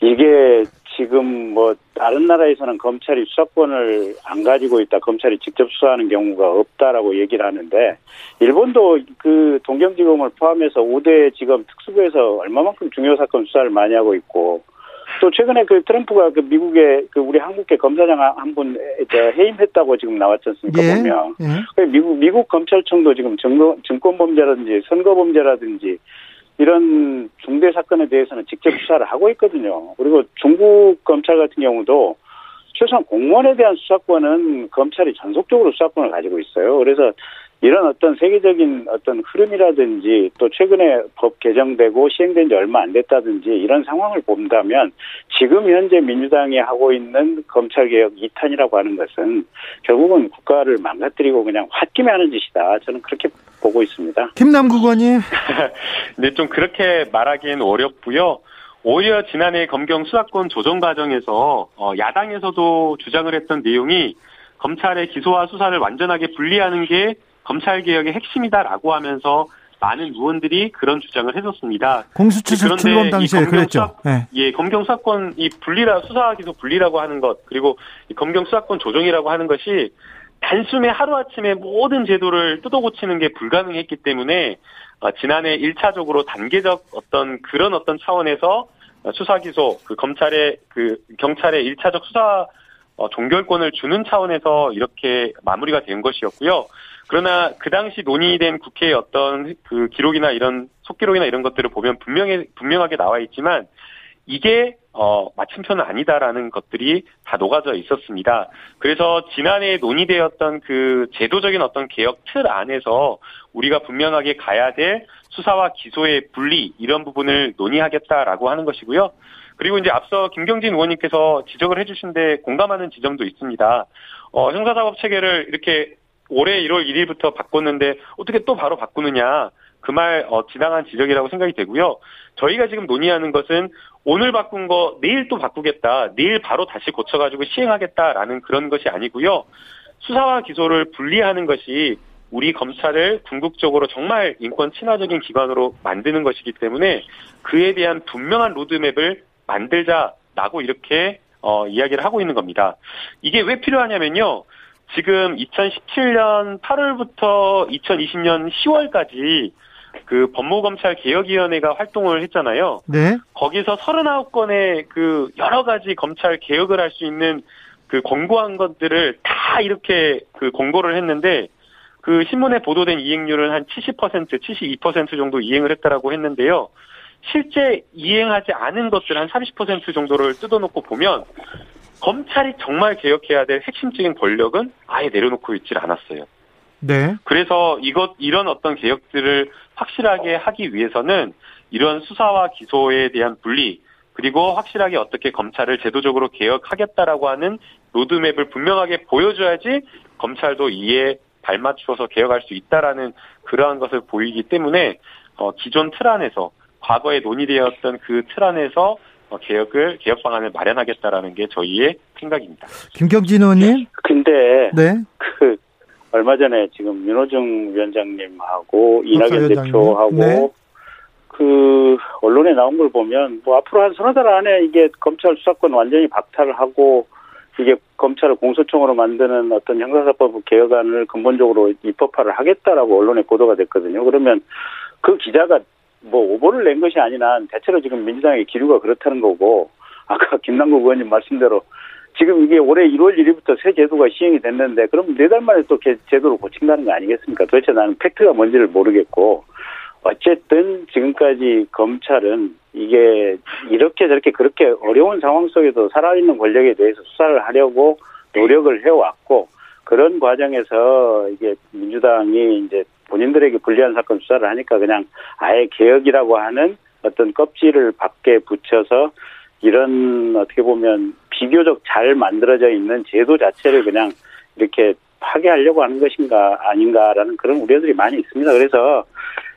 이게 지금 뭐 다른 나라에서는 검찰이 수사권을 안 가지고 있다. 검찰이 직접 수사하는 경우가 없다라고 얘기를 하는데 일본도 그 동경지검을 포함해서 5대 지검 특수부에서 얼마만큼 중요 사건 수사를 많이 하고 있고 또 최근에 그 트럼프가 그 미국의 그 우리 한국계 검사장 한 분 해임했다고 지금 나왔지 않습니까 예. 보면 예. 그 미국 미국 검찰청도 지금 증거, 증권 범죄라든지 선거 범죄라든지 이런 중대 사건에 대해서는 직접 수사를 하고 있거든요. 그리고 중국 검찰 같은 경우도 최소한 공무원에 대한 수사권은 검찰이 전속적으로 수사권을 가지고 있어요. 그래서 이런 어떤 세계적인 어떤 흐름이라든지 또 최근에 법 개정되고 시행된 지 얼마 안 됐다든지 이런 상황을 본다면 지금 현재 민주당이 하고 있는 검찰개혁 2탄이라고 하는 것은 결국은 국가를 망가뜨리고 그냥 홧김에 하는 짓이다. 저는 그렇게 보고 있습니다. 김남국 의원님. (laughs) 네, 좀 그렇게 말하기엔 어렵고요. 오히려 지난해 검경 수사권 조정 과정에서 어, 야당에서도 주장을 했던 내용이 검찰의 기소와 수사를 완전하게 분리하는 게 검찰 개혁의 핵심이다라고 하면서 많은 의원들이 그런 주장을 했었습니다. 공수처 출범 당시에 그랬죠. 수사, 네. 예, 검경 수사권 이 분리라 수사 기소 분리라고 하는 것 그리고 검경 수사권 조정이라고 하는 것이 단숨에 하루아침에 모든 제도를 뜯어고치는 게 불가능했기 때문에 어, 지난해 1차적으로 단계적 어떤 그런 어떤 차원에서 수사 기소 그 검찰의 그 경찰의 1차적 수사 어, 종결권을 주는 차원에서 이렇게 마무리가 된 것이었고요. 그러나 그 당시 논의된 국회의 어떤 그 기록이나 이런 속기록이나 이런 것들을 보면 분명히 분명하게 나와 있지만 이게 어 마침표는 아니다라는 것들이 다 녹아져 있었습니다. 그래서 지난해 논의되었던 그 제도적인 어떤 개혁 틀 안에서 우리가 분명하게 가야 될 수사와 기소의 분리 이런 부분을 논의하겠다라고 하는 것이고요. 그리고 이제 앞서 김경진 의원님께서 지적을 해주신데 공감하는 지점도 있습니다. 어, 형사사법 체계를 이렇게 올해 1월 1일부터 바꿨는데 어떻게 또 바로 바꾸느냐. 그 말, 어, 지나간 지적이라고 생각이 되고요. 저희가 지금 논의하는 것은 오늘 바꾼 거 내일 또 바꾸겠다. 내일 바로 다시 고쳐가지고 시행하겠다라는 그런 것이 아니고요. 수사와 기소를 분리하는 것이 우리 검찰을 궁극적으로 정말 인권 친화적인 기관으로 만드는 것이기 때문에 그에 대한 분명한 로드맵을 만들자라고 이렇게 어, 이야기를 하고 있는 겁니다. 이게 왜 필요하냐면요. 지금 2017년 8월부터 2020년 10월까지 그 법무검찰 개혁위원회가 활동을 했잖아요. 네. 거기서 39건의 그 여러 가지 검찰 개혁을 할 수 있는 그 권고한 것들을 다 이렇게 그 공고를 했는데 그 신문에 보도된 이행률은 한 70%, 72% 정도 이행을 했다라고 했는데요. 실제 이행하지 않은 것들 한 30% 정도를 뜯어놓고 보면 검찰이 정말 개혁해야 될 핵심적인 권력은 아예 내려놓고 있질 않았어요. 네. 그래서 이것 이런 어떤 개혁들을 확실하게 하기 위해서는 이런 수사와 기소에 대한 분리 그리고 확실하게 어떻게 검찰을 제도적으로 개혁하겠다라고 하는 로드맵을 분명하게 보여줘야지 검찰도 이에 발맞추어서 개혁할 수 있다라는 그러한 것을 보이기 때문에 어, 기존 틀 안에서 과거에 논의되었던 그 틀 안에서 어, 개혁을 개혁 방안을 마련하겠다라는 게 저희의 생각입니다. 김경진 의원님. 근데 네. 그 얼마 전에 지금 윤호중 위원장님하고 이낙연 대표하고 네. 그 언론에 나온 걸 보면 뭐 앞으로 한 서너 달 안에 이게 검찰 수사권 완전히 박탈을 하고 이게 검찰을 공소청으로 만드는 어떤 형사사법 개혁안을 근본적으로 입법화를 하겠다라고 언론에 보도가 됐거든요. 그러면 그 기자가 뭐 오보를 낸 것이 아니라 대체로 지금 민주당의 기류가 그렇다는 거고 아까 (laughs) 김남국 의원님 말씀대로 지금 이게 올해 1월 1일부터 새 제도가 시행이 됐는데 그럼 네 달 만에 또 제도를 고친다는 거 아니겠습니까? 도대체 나는 팩트가 뭔지를 모르겠고 어쨌든 지금까지 검찰은 이게 이렇게 저렇게 그렇게 어려운 상황 속에도 살아있는 권력에 대해서 수사를 하려고 노력을 해왔고 그런 과정에서 이게 민주당이 이제 본인들에게 불리한 사건 수사를 하니까 그냥 아예 개혁이라고 하는 어떤 껍질을 밖에 붙여서 이런 어떻게 보면 비교적 잘 만들어져 있는 제도 자체를 그냥 이렇게 파괴하려고 하는 것인가 아닌가라는 그런 우려들이 많이 있습니다. 그래서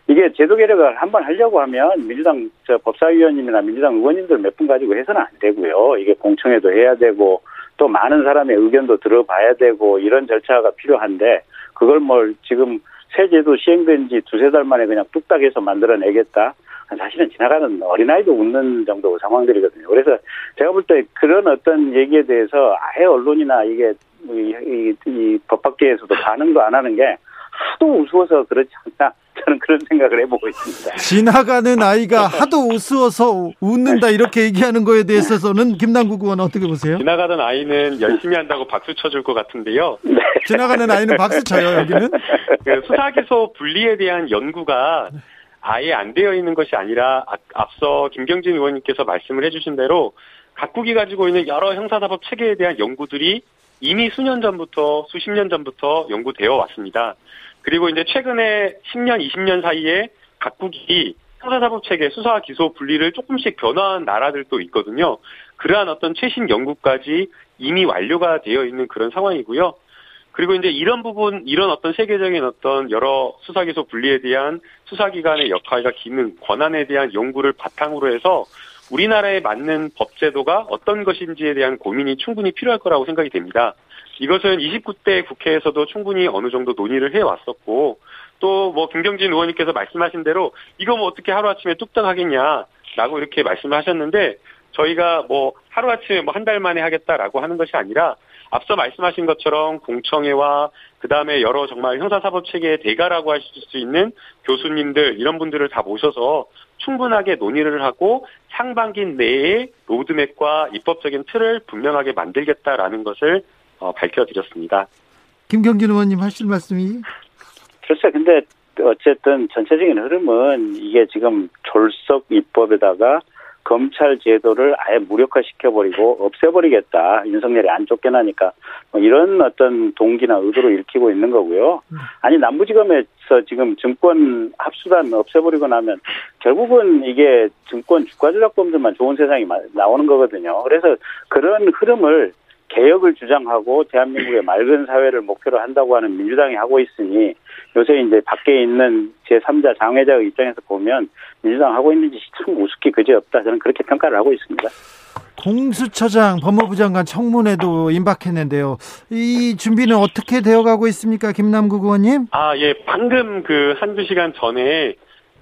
이게 제도 개혁을 한번 하려고 하면 민주당 저 법사위원님이나 민주당 의원님들 몇 분 가지고 해서는 안 되고요. 이게 공청회도 해야 되고 또 많은 사람의 의견도 들어봐야 되고 이런 절차가 필요한데 그걸 뭘 지금 새 제도 시행된 지 두세 달 만에 그냥 뚝딱 해서 만들어내겠다. 사실은 지나가는 어린아이도 웃는 정도 상황들이거든요. 그래서 제가 볼 때 그런 어떤 얘기에 대해서 아예 언론이나 이게 이, 이, 이 법학계에서도 반응도 안 하는 게 하도 우스워서 그렇지 않나 저는 그런 생각을 해보고 있습니다. 지나가는 아이가 하도 우스워서 웃는다 이렇게 얘기하는 거에 대해서는 김남국 의원 어떻게 보세요? 지나가던 아이는 열심히 한다고 박수 쳐줄 것 같은데요. 네. 지나가는 아이는 박수 쳐요 여기는. 그 수사기소 분리에 대한 연구가 아예 안 되어 있는 것이 아니라 아, 앞서 김경진 의원님께서 말씀을 해주신 대로 각국이 가지고 있는 여러 형사사법 체계에 대한 연구들이 이미 수년 전부터 수십 년 전부터 연구되어 왔습니다. 그리고 이제 최근에 10년, 20년 사이에 각국이 형사사법 체계, 수사 기소 분리를 조금씩 변화한 나라들도 있거든요. 그러한 어떤 최신 연구까지 이미 완료가 되어 있는 그런 상황이고요. 그리고 이제 이런 부분, 이런 어떤 세계적인 어떤 여러 수사 기소 분리에 대한 수사기관의 역할과 기능, 권한에 대한 연구를 바탕으로 해서 우리나라에 맞는 법제도가 어떤 것인지에 대한 고민이 충분히 필요할 거라고 생각이 됩니다. 이것은 29대 국회에서도 충분히 어느 정도 논의를 해왔었고 또 뭐 김경진 의원님께서 말씀하신 대로 이거 뭐 어떻게 하루아침에 뚝딱 하겠냐라고 이렇게 말씀을 하셨는데 저희가 뭐 하루아침에 뭐 한 달 만에 하겠다라고 하는 것이 아니라 앞서 말씀하신 것처럼 공청회와 그다음에 여러 정말 형사사법 체계의 대가라고 하실 수 있는 교수님들 이런 분들을 다 모셔서 충분하게 논의를 하고 상반기 내에 로드맵과 입법적인 틀을 분명하게 만들겠다라는 것을 어, 밝혀드렸습니다. 김경진 의원님 하실 말씀이? 글쎄, 근데 어쨌든 전체적인 흐름은 이게 지금 졸속 입법에다가 검찰 제도를 아예 무력화시켜버리고 없애버리겠다. 윤석열이 안 쫓겨나니까. 뭐 이런 어떤 동기나 의도로 읽히고 있는 거고요. 아니, 남부지검에서 지금 증권 합수단 없애버리고 나면 결국은 이게 증권 주가 조작범들만 좋은 세상이 나오는 거거든요. 그래서 그런 흐름을 개혁을 주장하고 대한민국의 맑은 사회를 목표로 한다고 하는 민주당이 하고 있으니 요새 이제 밖에 있는 제3자 장외자의 입장에서 보면 민주당 하고 있는 짓이 참 우습게 그지없다. 저는 그렇게 평가를 하고 있습니다. 공수처장, 법무부 장관 청문회도 임박했는데요. 이 준비는 어떻게 되어가고 있습니까, 김남국 의원님? 아, 예, 방금 그 한두 시간 전에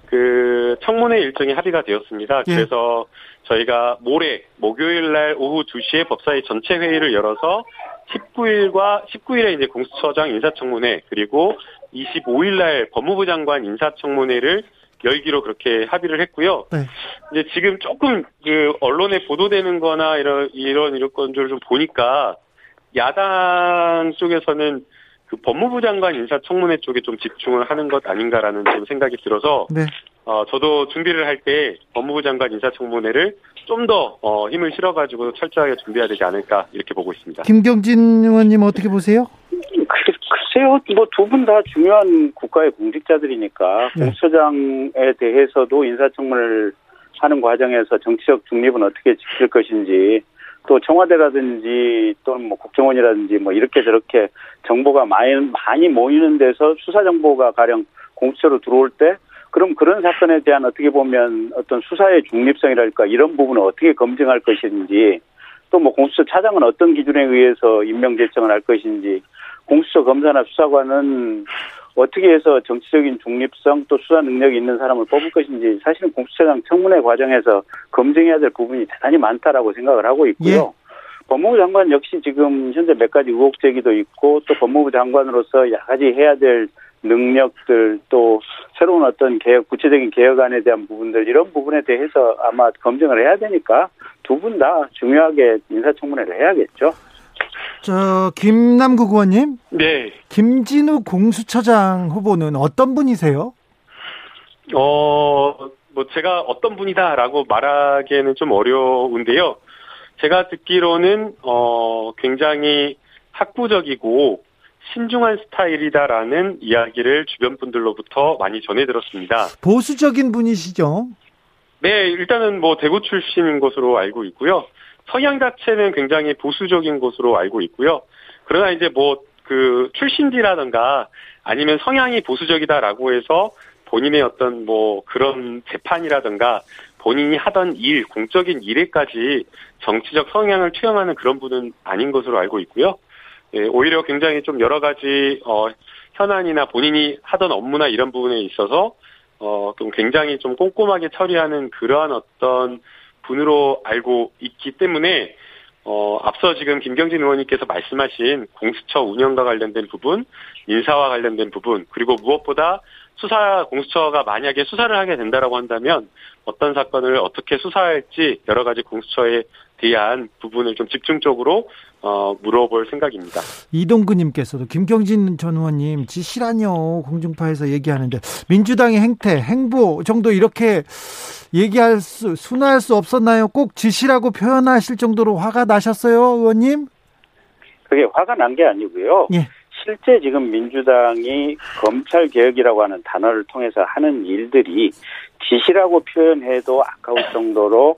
그 청문회 일정이 합의가 되었습니다. 예. 그래서 저희가 모레 목요일 날 오후 2시에 법사위 전체 회의를 열어서 19일과 19일에 이제 공수처장 인사청문회 그리고 25일 날 법무부 장관 인사청문회를 열기로 그렇게 합의를 했고요. 네. 이제 지금 조금 그 언론에 보도되는 거나 이런 이런 이런 건들을 좀 보니까 야당 쪽에서는 그 법무부 장관 인사청문회 쪽에 좀 집중을 하는 것 아닌가라는 좀 생각이 들어서 네. 어 저도 준비를 할 때 법무부 장관 인사청문회를 좀더 어, 힘을 실어가지고 철저하게 준비해야 되지 않을까 이렇게 보고 있습니다. 김경진 의원님 어떻게 보세요? 글쎄요, 뭐 두 분 다 중요한 국가의 공직자들이니까 네. 공수처장에 대해서도 인사청문을 하는 과정에서 정치적 중립은 어떻게 지킬 것인지 또 청와대라든지 또는 뭐 국정원이라든지 뭐 이렇게 저렇게 정보가 많이 많이 모이는 데서 수사 정보가 가령 공수처로 들어올 때 그럼 그런 사건에 대한 어떻게 보면 어떤 수사의 중립성이랄까 이런 부분을 어떻게 검증할 것인지 또 뭐 공수처 차장은 어떤 기준에 의해서 임명 제청을 할 것인지 공수처 검사나 수사관은 어떻게 해서 정치적인 중립성 또 수사 능력이 있는 사람을 뽑을 것인지 사실은 공수처장 청문회 과정에서 검증해야 될 부분이 대단히 많다라고 생각을 하고 있고요. 예. 법무부 장관 역시 지금 현재 몇 가지 의혹 제기도 있고 또 법무부 장관으로서 여러 가지 해야 될 능력들 또 새로운 어떤 개혁 구체적인 개혁안에 대한 부분들 이런 부분에 대해서 아마 검증을 해야 되니까 두 분 다 중요하게 인사청문회를 해야겠죠. 저 김남국 의원님. 네. 김진우 공수처장 후보는 어떤 분이세요? 어, 뭐 제가 어떤 분이다라고 말하기에는 좀 어려운데요. 제가 듣기로는 어 굉장히 학구적이고 신중한 스타일이다라는 이야기를 주변 분들로부터 많이 전해 들었습니다. 보수적인 분이시죠? 네, 일단은 뭐 대구 출신인 것으로 알고 있고요. 성향 자체는 굉장히 보수적인 것으로 알고 있고요. 그러나 이제 뭐 그 출신지라든가 아니면 성향이 보수적이다라고 해서 본인의 어떤 뭐 그런 재판이라든가 본인이 하던 일, 공적인 일에까지 정치적 성향을 투영하는 그런 분은 아닌 것으로 알고 있고요. 예, 오히려 굉장히 좀 여러 가지 어 현안이나 본인이 하던 업무나 이런 부분에 있어서 어 좀 굉장히 좀 꼼꼼하게 처리하는 그러한 어떤 분으로 알고 있기 때문에 어, 앞서 지금 김경진 의원님께서 말씀하신 공수처 운영과 관련된 부분, 인사와 관련된 부분, 그리고 무엇보다 수사 공수처가 만약에 수사를 하게 된다라고 한다면 어떤 사건을 어떻게 수사할지 여러 가지 공수처에 대한 부분을 좀 집중적으로 어, 물어볼 생각입니다. 이동근님께서도 김경진 전 의원님 지시라뇨 공중파에서 얘기하는데 민주당의 행태, 행보 정도 이렇게 얘기할 수 순화할 수 없었나요? 꼭 지시라고 표현하실 정도로 화가 나셨어요, 의원님? 그게 화가 난 게 아니고요. 예. 실제 지금 민주당이 검찰 개혁이라고 하는 단어를 통해서 하는 일들이 지시라고 표현해도 아까울 정도로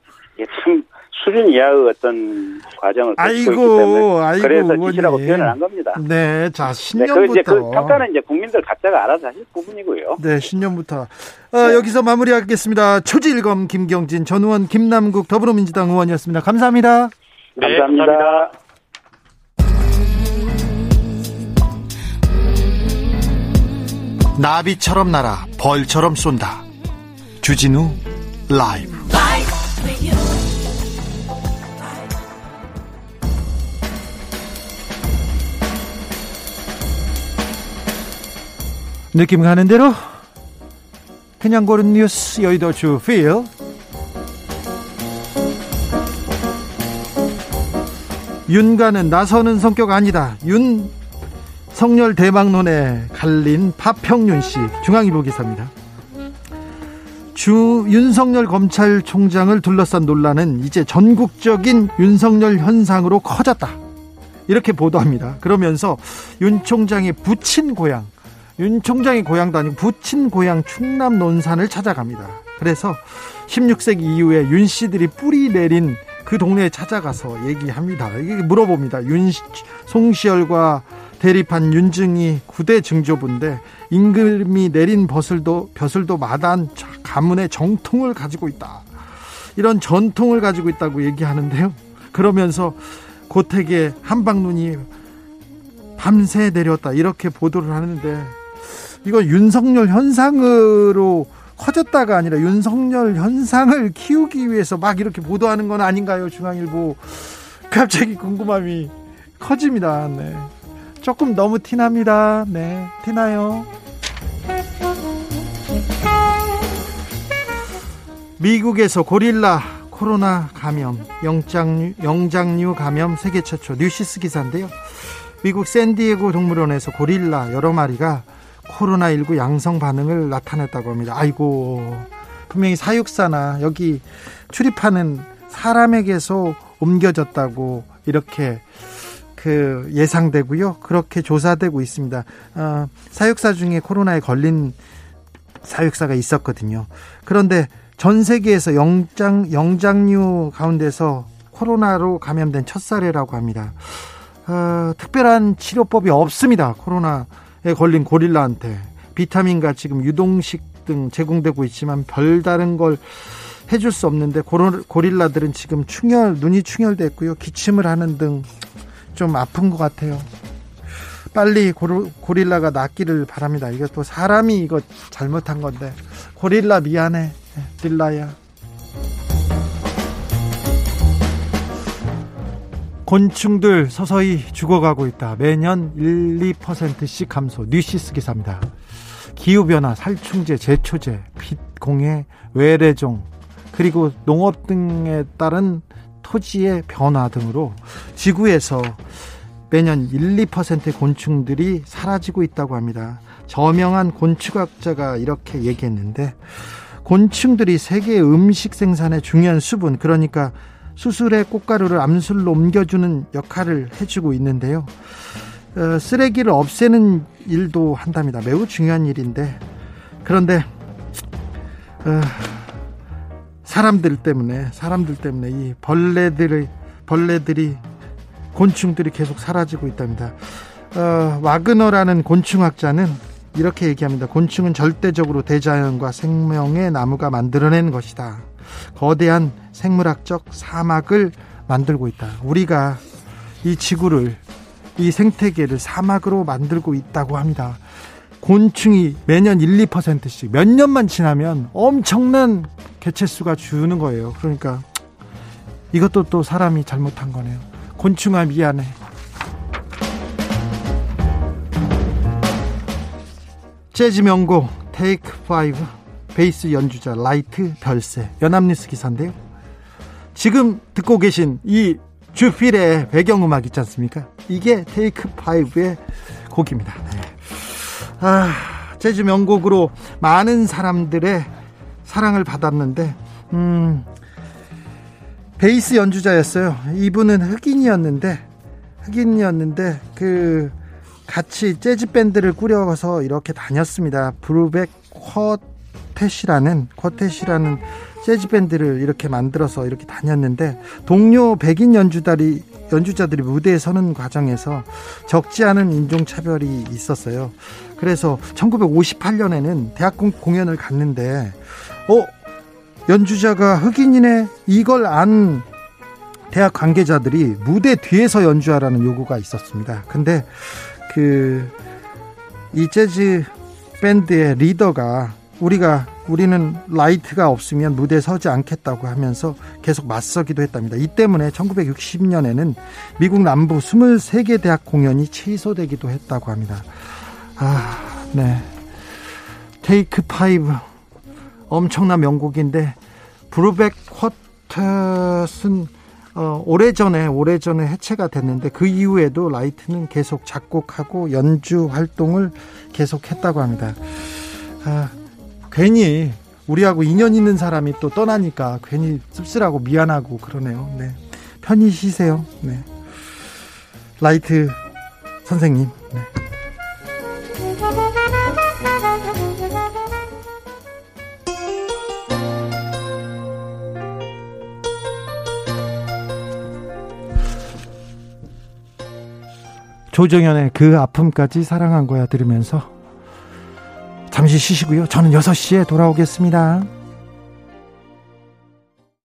참 수준 이하의 어떤 과정을 거치고 있기 때문에 아이고, 그래서 지시라고 표현을 한 겁니다. 네, 자 신년부터 네, 그 이제 그 평가는 이제 국민들 각자가 알아서 하실 부분이고요. 네, 신년부터 어, 네. 여기서 마무리하겠습니다. 초지일검 김경진 전 의원 김남국 더불어민주당 의원이었습니다. 감사합니다. 네, 감사합니다. 감사합니다. 나비처럼 날아 벌처럼 쏜다. 주진우 라이브. 느낌 가는 대로 그냥 고른 뉴스 여의도 주필 윤가는 나서는 성격 아니다. 윤 성렬 대망론에 갈린 파평윤 씨 중앙일보 기사입니다. 주 윤석열 검찰총장을 둘러싼 논란은 이제 전국적인 윤석열 현상으로 커졌다. 이렇게 보도합니다. 그러면서 윤 총장의 부친 고향, 윤 총장의 고향도 아니고 부친 고향 충남 논산을 찾아갑니다. 그래서 16세기 이후에 윤 씨들이 뿌리 내린 그 동네에 찾아가서 얘기합니다. 이게 물어봅니다. 윤 송시열과 대립한 윤증이 구대 증조부인데 임금이 내린 벼슬도 벼슬도 마단 가문의 정통을 가지고 있다. 이런 전통을 가지고 있다고 얘기하는데요. 그러면서 고택에 한방눈이 밤새 내렸다 이렇게 보도를 하는데 이거 윤석열 현상으로 커졌다가 아니라 윤석열 현상을 키우기 위해서 막 이렇게 보도하는 건 아닌가요? 중앙일보 갑자기 궁금함이 커집니다. 네. 조금 너무 티납니다. 네, 티나요. 미국에서 고릴라 코로나 감염, 영장류, 영장류 감염 세계 최초 뉴시스 기사인데요. 미국 샌디에고 동물원에서 고릴라 여러 마리가 코로나19 양성 반응을 나타냈다고 합니다. 아이고, 분명히 사육사나 여기 출입하는 사람에게서 옮겨졌다고 이렇게 그 예상되고요. 그렇게 조사되고 있습니다. 어, 사육사 중에 코로나에 걸린 사육사가 있었거든요. 그런데 전 세계에서 영장 영장류 가운데서 코로나로 감염된 첫 사례라고 합니다. 어, 특별한 치료법이 없습니다. 코로나에 걸린 고릴라한테 비타민과 지금 유동식 등 제공되고 있지만 별다른 걸 해줄 수 없는데 고릴라들은 지금 충혈 눈이 충혈됐고요. 기침을 하는 등 좀 아픈 것 같아요. 빨리 고릴라가 낫기를 바랍니다. 이게 또 사람이 이거 잘못한 건데 고릴라 미안해 딜라야 곤충들 서서히 죽어가고 있다. 매년 1, 2%씩 감소. 뉴시스 기사입니다. 기후변화, 살충제, 제초제, 빛, 공해, 외래종, 그리고 농업 등에 따른 토지의 변화 등으로 지구에서 매년 1, 2%의 곤충들이 사라지고 있다고 합니다. 저명한 곤충학자가 이렇게 얘기했는데 곤충들이 세계 음식 생산의 중요한 수분 그러니까 수술의 꽃가루를 암술로 옮겨주는 역할을 해주고 있는데요. 어, 쓰레기를 없애는 일도 한답니다. 매우 중요한 일인데 그런데 어, 사람들 때문에 사람들 때문에 이 벌레들의 벌레들이 곤충들이 계속 사라지고 있답니다. 어, 와그너라는 곤충학자는 이렇게 얘기합니다. 곤충은 절대적으로 대자연과 생명의 나무가 만들어낸 것이다. 거대한 생물학적 사막을 만들고 있다. 우리가 이 지구를 이 생태계를 사막으로 만들고 있다고 합니다. 곤충이 매년 1, 2%씩 몇 년만 지나면 엄청난 개체수가 주는 거예요. 그러니까 이것도 또 사람이 잘못한 거네요. 곤충아 미안해. 재즈 명곡 Take 5 베이스 연주자 라이트 별세 연합뉴스 기사인데요. 지금 듣고 계신 이 주필의 배경음악 있지 않습니까? 이게 테이크 5의 곡입니다. 네. 아, 재즈 명곡으로 많은 사람들의 사랑을 받았는데, 음, 베이스 연주자였어요. 이분은 흑인이었는데, 흑인이었는데, 그, 같이 재즈 밴드를 꾸려서 이렇게 다녔습니다. 브루백 쿼 텟이라는, 쿼텟이라는 재즈 밴드를 이렇게 만들어서 이렇게 다녔는데 동료 백인 연주자들이 연주자들이 무대에 서는 과정에서 적지 않은 인종 차별이 있었어요. 그래서 1958년에는 대학 공연을 갔는데 어 연주자가 흑인이네 이걸 안 대학 관계자들이 무대 뒤에서 연주하라는 요구가 있었습니다. 근데 그 이 재즈 밴드의 리더가 우리가 우리는 라이트가 없으면 무대에 서지 않겠다고 하면서 계속 맞서기도 했답니다. 이 때문에 1960년에는 미국 남부 23개 대학 공연이 취소되기도 했다고 합니다. 아, 네. Take Five 엄청난 명곡인데 브루벡 Quartet은 어, 오래전에 오래전에 해체가 됐는데 그 이후에도 라이트는 계속 작곡하고 연주 활동을 계속했다고 합니다. 아, 괜히 우리하고 인연 있는 사람이 또 떠나니까 괜히 씁쓸하고 미안하고 그러네요. 네. 편히 쉬세요. 네. 라이트 선생님. 네. 조정현의 그 아픔까지 사랑한 거야 들으면서 잠시 쉬시고요. 저는 6시에 돌아오겠습니다.